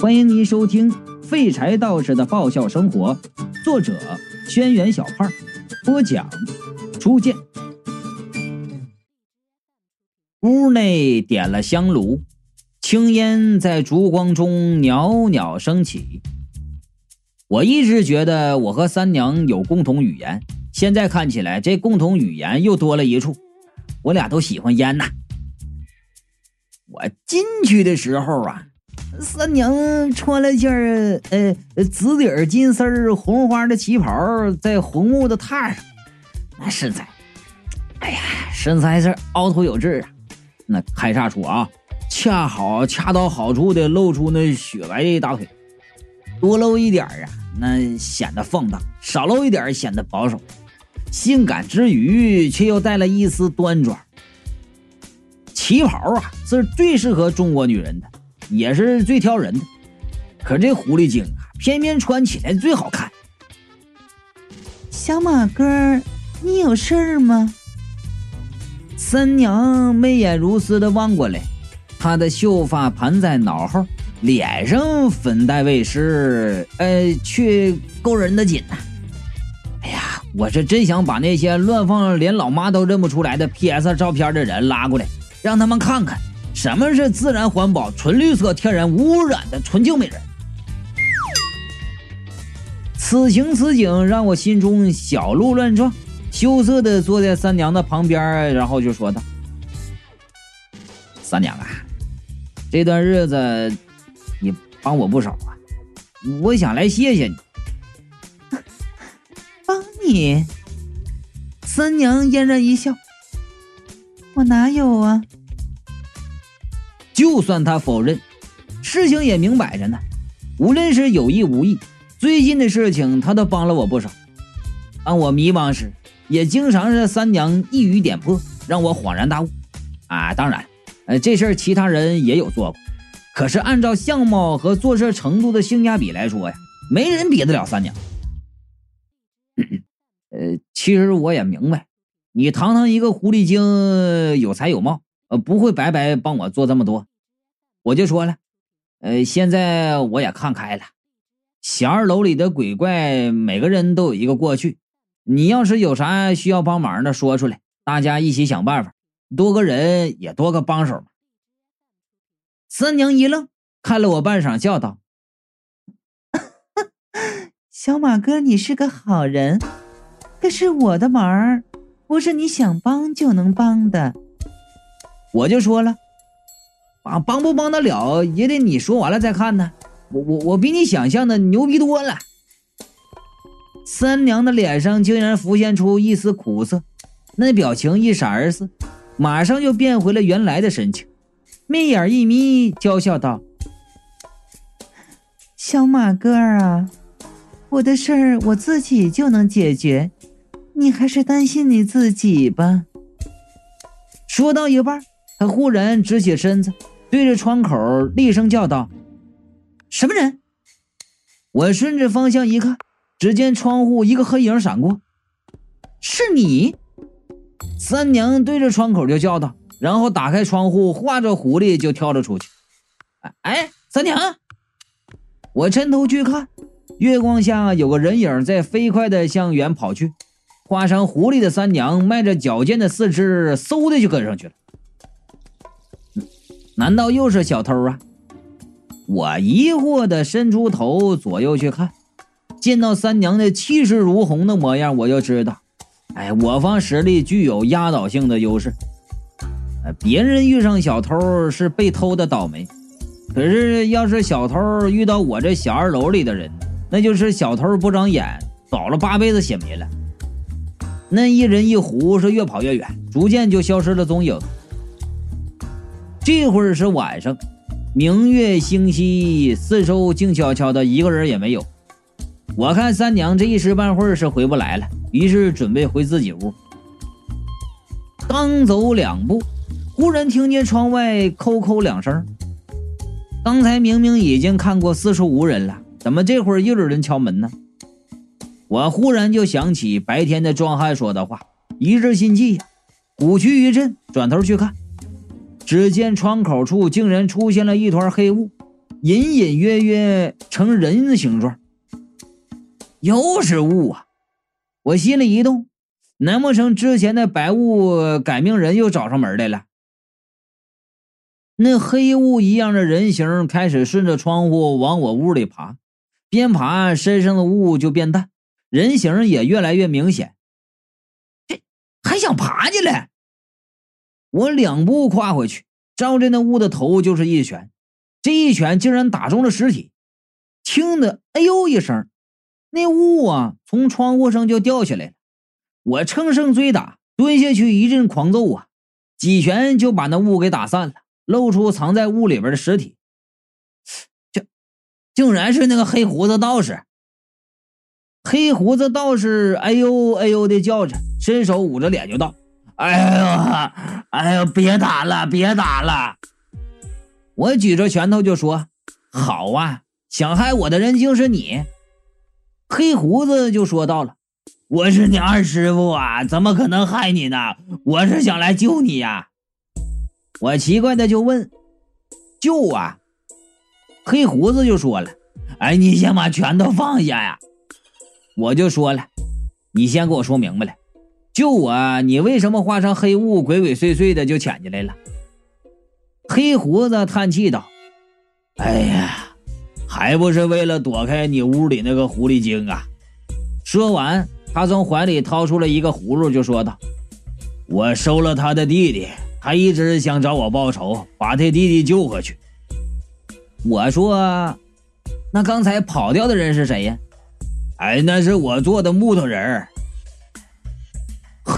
欢迎您收听《废柴道士的爆笑生活》，作者：轩辕小胖，播讲：初见。屋内点了香炉，青烟在烛光中袅袅升起。我一直觉得我和三娘有共同语言，现在看起来这共同语言又多了一处，我俩都喜欢烟呐。我进去的时候啊。三娘穿了件呃紫底儿金丝儿红花的旗袍，在红木的榻上，那身材，哎呀，身材是凹凸有致啊！那开叉处啊，恰好恰到好处的露出那雪白的大腿，多露一点儿啊，那显得放荡；少露一点儿显得保守。性感之余，却又带了一丝端庄。旗袍啊，是最适合中国女人的。也是最挑人的，可这狐狸精啊，偏偏穿起来最好看。小马哥，你有事儿吗？三娘媚眼如丝的望过来，她的秀发盘在脑后，脸上粉黛未施，呃，却勾人的紧呐。哎呀，我是真想把那些乱放连老妈都认不出来的 PS 照片的人拉过来，让他们看看。什么是自然环保、纯绿色、天然无污染的纯净美人？此情此景让我心中小鹿乱撞，羞涩的坐在三娘的旁边，然后就说道：“三娘啊，这段日子你帮我不少啊，我想来谢谢你。帮你？”三娘嫣然一笑：“我哪有啊？”就算他否认，事情也明摆着呢。无论是有意无意，最近的事情他都帮了我不少。当我迷茫时，也经常是三娘一语点破，让我恍然大悟。啊，当然，呃，这事儿其他人也有做过，可是按照相貌和做事程度的性价比来说呀，没人比得了三娘。呃，其实我也明白，你堂堂一个狐狸精，有才有貌，呃，不会白白帮我做这么多。我就说了，呃，现在我也看开了。小二楼里的鬼怪，每个人都有一个过去。你要是有啥需要帮忙的，说出来，大家一起想办法。多个人也多个帮手嘛。三娘一愣，看了我半晌，笑道：“小马哥，你是个好人，可是我的忙不是你想帮就能帮的。”我就说了。啊，帮不帮得了也得你说完了再看呢。我我我比你想象的牛逼多了。三娘的脸上竟然浮现出一丝苦涩，那表情一闪而逝，马上就变回了原来的神情，媚眼一眯，娇笑道：“小马哥啊，我的事儿我自己就能解决，你还是担心你自己吧。”说到一半，他忽然直起身子。对着窗口厉声叫道：“什么人？”我顺着方向一看，只见窗户一个黑影闪过，是你。三娘对着窗口就叫道，然后打开窗户，画着狐狸就跳了出去。哎，三娘！我抻头去看，月光下有个人影在飞快的向远跑去，画上狐狸的三娘迈着矫健的四肢，嗖的就跟上去了。难道又是小偷啊？我疑惑的伸出头左右去看，见到三娘的气势如虹的模样，我就知道，哎，我方实力具有压倒性的优势。别人遇上小偷是被偷的倒霉，可是要是小偷遇到我这小二楼里的人，那就是小偷不长眼，倒了八辈子血霉了。那一人一狐是越跑越远，逐渐就消失了踪影。这会儿是晚上，明月星稀，四周静悄悄的，一个人也没有。我看三娘这一时半会儿是回不来了，于是准备回自己屋。刚走两步，忽然听见窗外叩叩两声。刚才明明已经看过四处无人了，怎么这会儿又有人敲门呢？我忽然就想起白天的壮汉说的话，一阵心悸呀，虎躯一震，转头去看。只见窗口处竟然出现了一团黑雾，隐隐约约成人的形状。又是雾啊！我心里一动，难不成之前的白雾改命人又找上门来了？那黑雾一样的人形开始顺着窗户往我屋里爬，边爬身上的雾就变淡，人形也越来越明显。这还想爬进来？我两步跨回去，照着那雾的头就是一拳，这一拳竟然打中了尸体，听得哎呦一声。那雾啊，从窗户上就掉下来了。我乘胜追打，蹲下去一阵狂揍啊，几拳就把那雾给打散了，露出藏在雾里边的尸体。这竟然是那个黑胡子道士！黑胡子道士哎呦哎呦的叫着，伸手捂着脸就道：“哎呀，哎呦，别打了，别打了！”我举着拳头就说：“好啊，想害我的人竟是你。”黑胡子就说到了：“我是你二师傅啊，怎么可能害你呢？我是想来救你呀。”我奇怪的就问：“救啊？”黑胡子就说了：“哎，你先把拳头放下呀。”我就说了：“你先给我说明白了，救我，你为什么化成黑雾，鬼鬼祟祟的就潜进来了？”黑胡子叹气道：“哎呀。”还不是为了躲开你屋里那个狐狸精啊！说完，他从怀里掏出了一个葫芦，就说道：“我收了他的弟弟，他一直想找我报仇，把他弟弟救回去。”我说：“那刚才跑掉的人是谁呀？”哎，那是我做的木头人。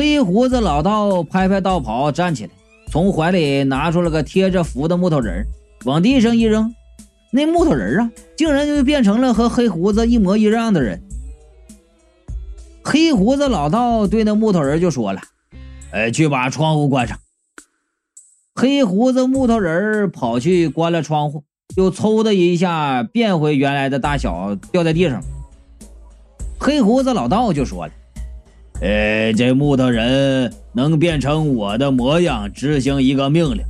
黑胡子老道拍拍道袍，站起来，从怀里拿出了个贴着符的木头人，往地上一扔。那木头人啊，竟然就变成了和黑胡子一模一样的人。黑胡子老道对那木头人就说了：“哎，去把窗户关上。”黑胡子木头人跑去关了窗户，又嗖的一下变回原来的大小，掉在地上。黑胡子老道就说了：“呃，这木头人能变成我的模样，执行一个命令。”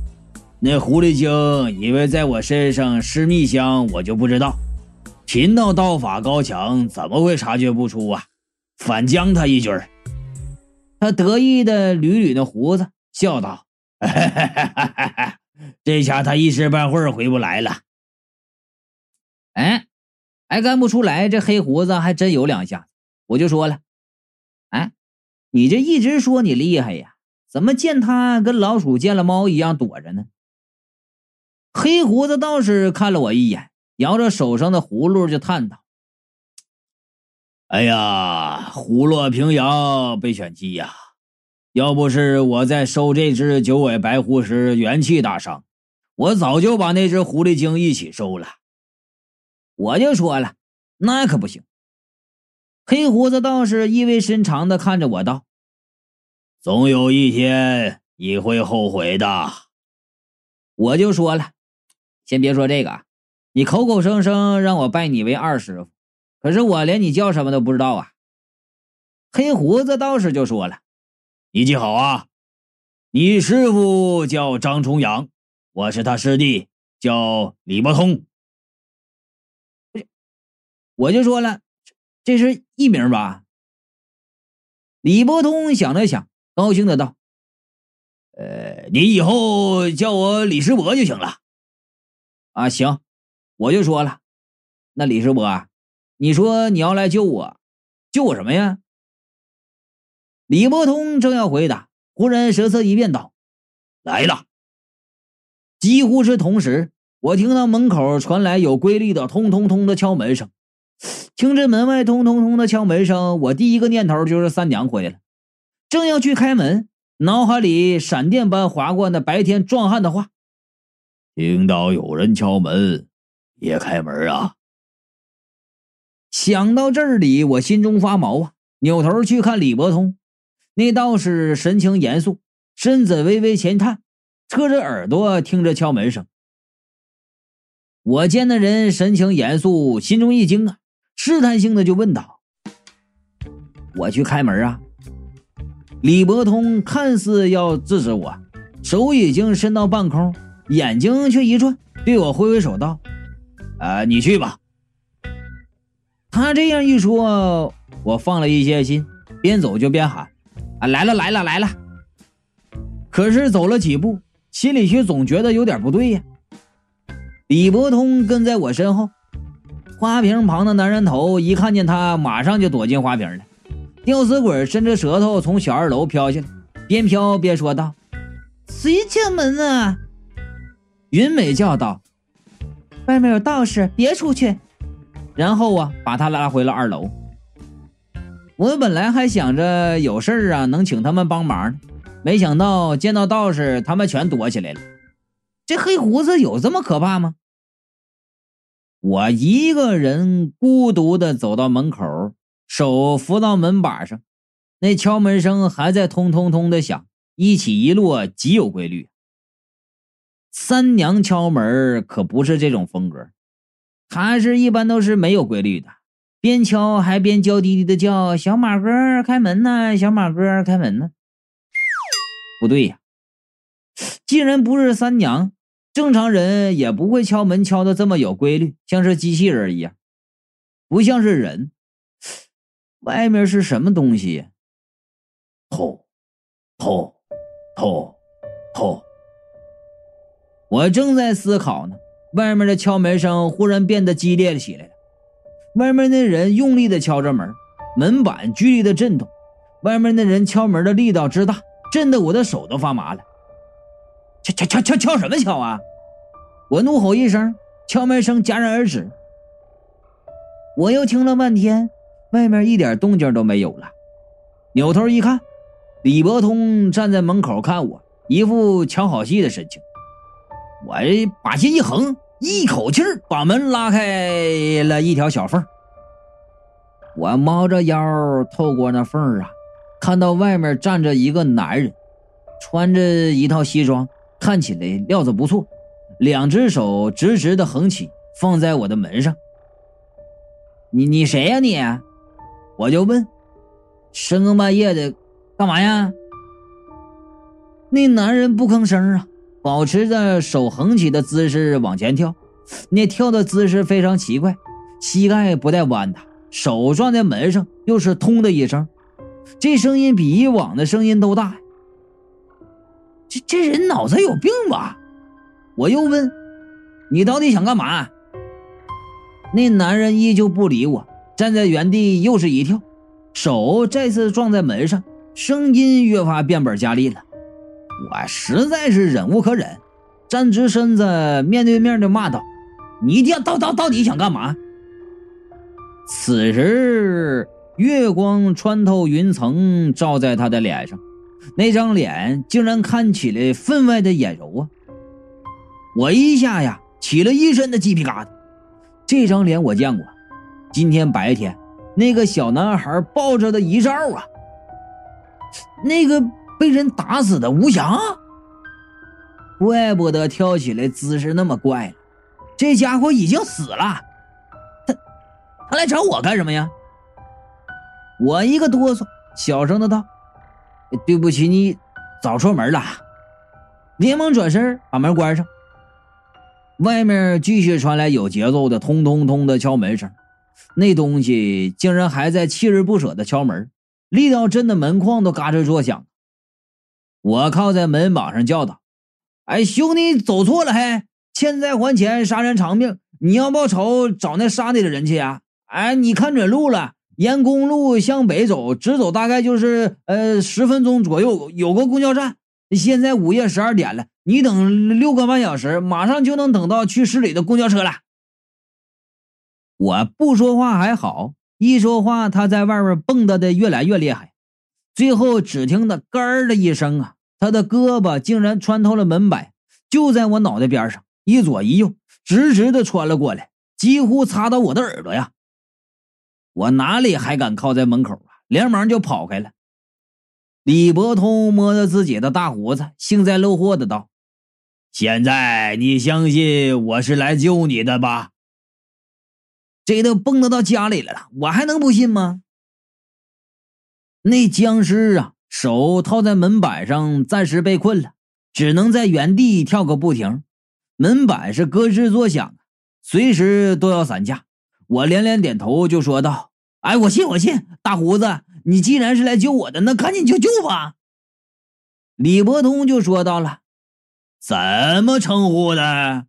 那狐狸精以为在我身上施蜜香，我就不知道。贫道道法高强，怎么会察觉不出啊？反将他一军他得意的捋捋那胡子，笑道：“这下他一时半会儿回不来了。”哎，还干不出来，这黑胡子还真有两下。我就说了：“哎，你这一直说你厉害呀，怎么见他跟老鼠见了猫一样躲着呢？”黑胡子道士看了我一眼，摇着手上的葫芦就叹道：“哎呀，虎落平阳被选鸡呀！要不是我在收这只九尾白狐时元气大伤，我早就把那只狐狸精一起收了。”我就说了：“那可不行。”黑胡子道士意味深长的看着我道：“总有一天你会后悔的。”我就说了。先别说这个，你口口声声让我拜你为二师傅，可是我连你叫什么都不知道啊。黑胡子道士就说了：“你记好啊，你师傅叫张重阳，我是他师弟，叫李伯通。”我就说了，这是艺名吧？李伯通想了想，高兴的道：“呃，你以后叫我李师伯就行了。”啊，行，我就说了，那李师伯，你说你要来救我，救我什么呀？李伯通正要回答，忽然神色一变，道：“来了！”几乎是同时，我听到门口传来有规律的“通通通”的敲门声。听着门外“通通通”的敲门声，我第一个念头就是三娘回来了。正要去开门，脑海里闪电般划过那白天壮汉的话。听到有人敲门，别开门啊！想到这里，我心中发毛啊！扭头去看李伯通，那道士神情严肃，身子微微前探，侧着耳朵听着敲门声。我见那人神情严肃，心中一惊啊，试探性的就问道：“我去开门啊？”李伯通看似要制止我，手已经伸到半空。眼睛却一转，对我挥挥手道：“呃，你去吧。他这样一说，我放了一些心，边走就边喊：“啊，来了，来了，来了！”可是走了几步，心里却总觉得有点不对呀。李伯通跟在我身后，花瓶旁的男人头一看见他，马上就躲进花瓶了。吊死鬼伸着舌头从小二楼飘下来，边飘边说道：“谁敲门啊？”云美叫道：“外面有道士，别出去。”然后啊，把他拉回了二楼。我本来还想着有事儿啊，能请他们帮忙呢，没想到见到道士，他们全躲起来了。这黑胡子有这么可怕吗？我一个人孤独的走到门口，手扶到门把上，那敲门声还在通通通的响，一起一落，极有规律。三娘敲门可不是这种风格。他是一般都是没有规律的，边敲还边娇滴滴的叫：“小马哥开门呢，小马哥开门呢。”不对呀，既然不是三娘，正常人也不会敲门敲的这么有规律，像是机器人一样，不像是人。外面是什么东西？吼，吼，吼，吼！我正在思考呢。外面的敲门声忽然变得激烈了起来了，外面那人用力的敲着门，门板剧烈的震动，外面那人敲门的力道之大，震得我的手都发麻了。敲敲敲敲敲什么敲啊！我怒吼一声，敲门声戛然而止。我又听了半天，外面一点动静都没有了。扭头一看，李伯通站在门口看我，一副瞧好戏的神情。我把心一横，一口气把门拉开了一条小缝。我猫着腰透过那缝啊，看到外面站着一个男人，穿着一套西装，看起来料子不错，两只手直直的横起，放在我的门上。你你谁呀你？我就问，深更半夜的干嘛呀？那男人不吭声啊。保持着手横起的姿势往前跳，那跳的姿势非常奇怪，膝盖不带弯的，手撞在门上又是“通”的一声，这声音比以往的声音都大。这这人脑子有病吧？我又问：“你到底想干嘛？”那男人依旧不理我，站在原地又是一跳，手再次撞在门上，声音越发变本加厉了。我实在是忍无可忍，站直身子，面对面的骂道：“你到到到到底想干嘛？”此时月光穿透云层，照在他的脸上，那张脸竟然看起来分外的眼柔啊！我一下呀起了一身的鸡皮疙瘩。这张脸我见过，今天白天那个小男孩抱着的遗照啊，那个。被人打死的吴翔，怪不得跳起来姿势那么怪这家伙已经死了，他他来找我干什么呀？我一个哆嗦，小声的道：“对不起，你找错门了。”连忙转身把门关上。外面继续传来有节奏的“通通通”的敲门声，那东西竟然还在锲而不舍的敲门，力道震得门框都嘎吱作响。我靠在门把上叫道：“哎，兄弟，走错了，嘿，欠债还钱，杀人偿命。你要报仇，找那杀你的人去啊！哎，你看准路了，沿公路向北走，直走大概就是呃十分钟左右，有个公交站。现在午夜十二点了，你等六个半小时，马上就能等到去市里的公交车了。”我不说话还好，一说话，他在外面蹦跶的越来越厉害。最后只听得“咯”的一声啊，他的胳膊竟然穿透了门板，就在我脑袋边上，一左一右，直直的穿了过来，几乎擦到我的耳朵呀！我哪里还敢靠在门口啊，连忙就跑开了。李伯通摸着自己的大胡子，幸灾乐祸的道：“现在你相信我是来救你的吧？这都蹦跶到家里来了，我还能不信吗？”那僵尸啊，手套在门板上，暂时被困了，只能在原地跳个不停。门板是咯吱作响，随时都要散架。我连连点头，就说道：“哎，我信，我信，大胡子，你既然是来救我的，那赶紧就救吧。”李伯通就说到了：“怎么称呼的？”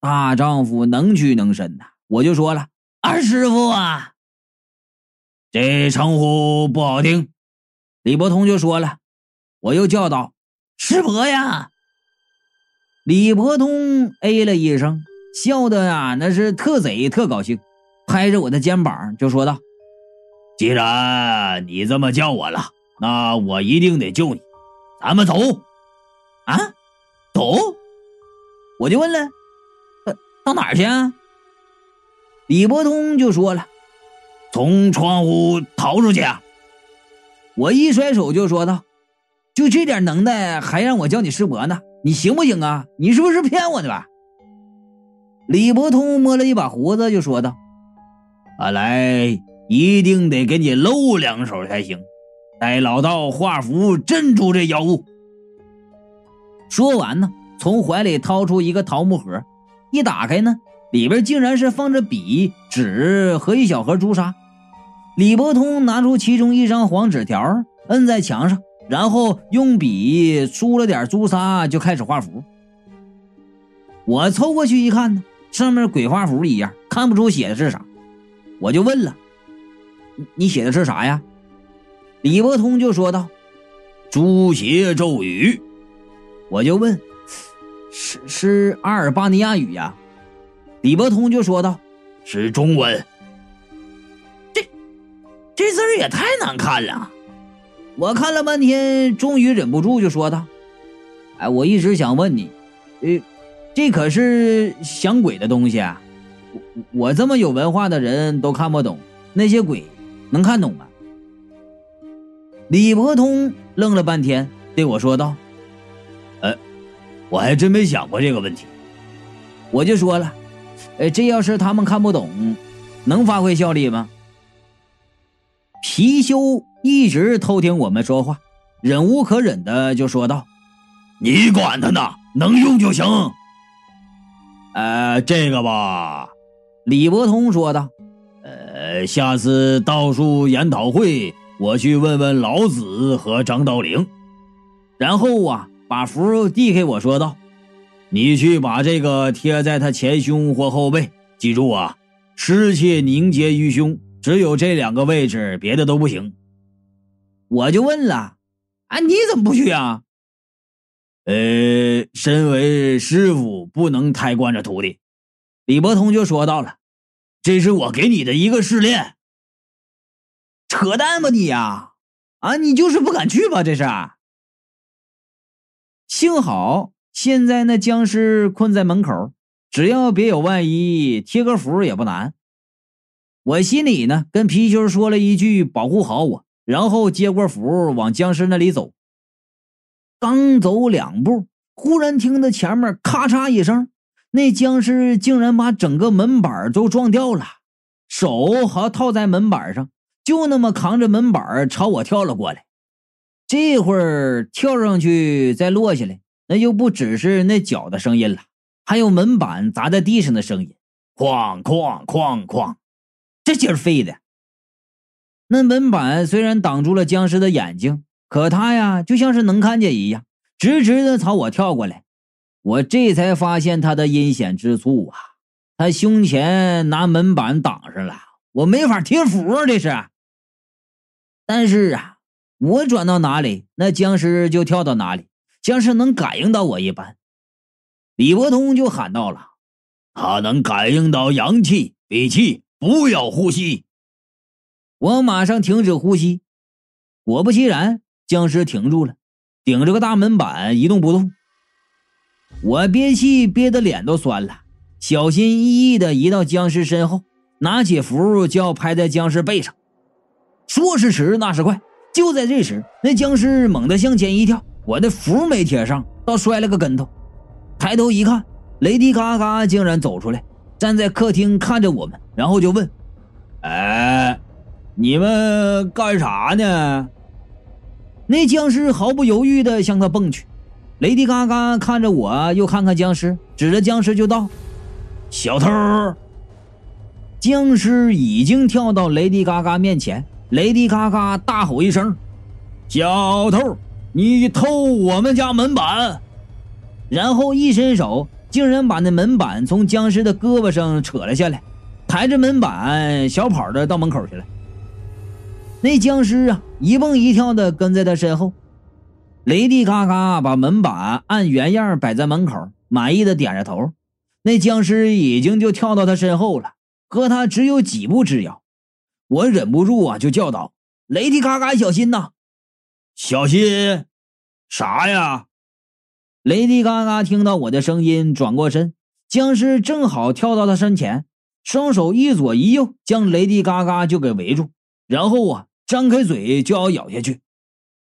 大丈夫能屈能伸呐，我就说了：“二师傅啊。”这称呼不好听。李伯通就说了：“我又叫道：‘师伯呀！’”李伯通哎了一声，笑的呀，那是特贼特高兴，拍着我的肩膀就说道：“既然你这么叫我了。”那我一定得救你，咱们走，啊，走！我就问了，呃到哪儿去？啊？李伯通就说了，从窗户逃出去啊！我一甩手就说道，就这点能耐，还让我叫你师伯呢？你行不行啊？你是不是骗我的吧？李伯通摸了一把胡子就说道，看来一定得给你露两手才行。待老道画符镇住这妖物。说完呢，从怀里掏出一个桃木盒，一打开呢，里边竟然是放着笔、纸和一小盒朱砂。李伯通拿出其中一张黄纸条，摁在墙上，然后用笔输了点朱砂，就开始画符。我凑过去一看呢，上面鬼画符一样，看不出写的是啥。我就问了：“你写的是啥呀？”李伯通就说道：“朱邪咒语。”我就问：“是是阿尔巴尼亚语呀？”李伯通就说道：“是中文。”这这字儿也太难看了！我看了半天，终于忍不住就说道：“哎，我一直想问你，呃，这可是降鬼的东西啊！我我这么有文化的人都看不懂，那些鬼能看懂吗？”李伯通愣了半天，对我说道：“呃，我还真没想过这个问题。”我就说了：“呃，这要是他们看不懂，能发挥效力吗？”貔貅一直偷听我们说话，忍无可忍的就说道：“你管他呢，能用就行。”呃，这个吧，李伯通说道：“呃，下次道术研讨会。”我去问问老子和张道陵，然后啊，把符递给我说道：“你去把这个贴在他前胸或后背，记住啊，湿气凝结于胸，只有这两个位置，别的都不行。”我就问了：“啊，你怎么不去啊？”呃，身为师傅，不能太惯着徒弟。李伯通就说到了：“这是我给你的一个试炼。”扯淡吧你呀！啊，你就是不敢去吧？这是。幸好现在那僵尸困在门口，只要别有万一，贴个符也不难。我心里呢，跟皮球说了一句“保护好我”，然后接过符往僵尸那里走。刚走两步，忽然听到前面咔嚓一声，那僵尸竟然把整个门板都撞掉了，手好套在门板上。就那么扛着门板朝我跳了过来，这会儿跳上去再落下来，那就不只是那脚的声音了，还有门板砸在地上的声音，哐哐哐哐，这劲儿费的。那门板虽然挡住了僵尸的眼睛，可他呀就像是能看见一样，直直的朝我跳过来。我这才发现他的阴险之处啊，他胸前拿门板挡上了。我没法贴符啊，这是。但是啊，我转到哪里，那僵尸就跳到哪里，像是能感应到我一般。李伯通就喊到了：“他能感应到阳气，闭气，不要呼吸。”我马上停止呼吸。果不其然，僵尸停住了，顶着个大门板一动不动。我憋气憋得脸都酸了，小心翼翼的移到僵尸身后。拿起符就要拍在僵尸背上，说时迟，那时快，就在这时，那僵尸猛地向前一跳，我的符没贴上，倒摔了个跟头。抬头一看，雷迪嘎嘎竟然走出来，站在客厅看着我们，然后就问：“哎，你们干啥呢？”那僵尸毫不犹豫地向他蹦去。雷迪嘎嘎看着我，又看看僵尸，指着僵尸就道：“小偷！僵尸已经跳到雷迪嘎嘎面前，雷迪嘎嘎大吼一声：“小偷，你偷我们家门板！”然后一伸手，竟然把那门板从僵尸的胳膊上扯了下来，抬着门板小跑的到门口去了。那僵尸啊，一蹦一跳的跟在他身后。雷迪嘎嘎把门板按原样摆在门口，满意的点着头。那僵尸已经就跳到他身后了。和他只有几步之遥，我忍不住啊，就叫道：“雷迪嘎嘎，小心呐！小心啥呀？”雷迪嘎嘎听到我的声音，转过身，僵尸正好跳到他身前，双手一左一右，将雷迪嘎嘎就给围住，然后啊，张开嘴就要咬下去。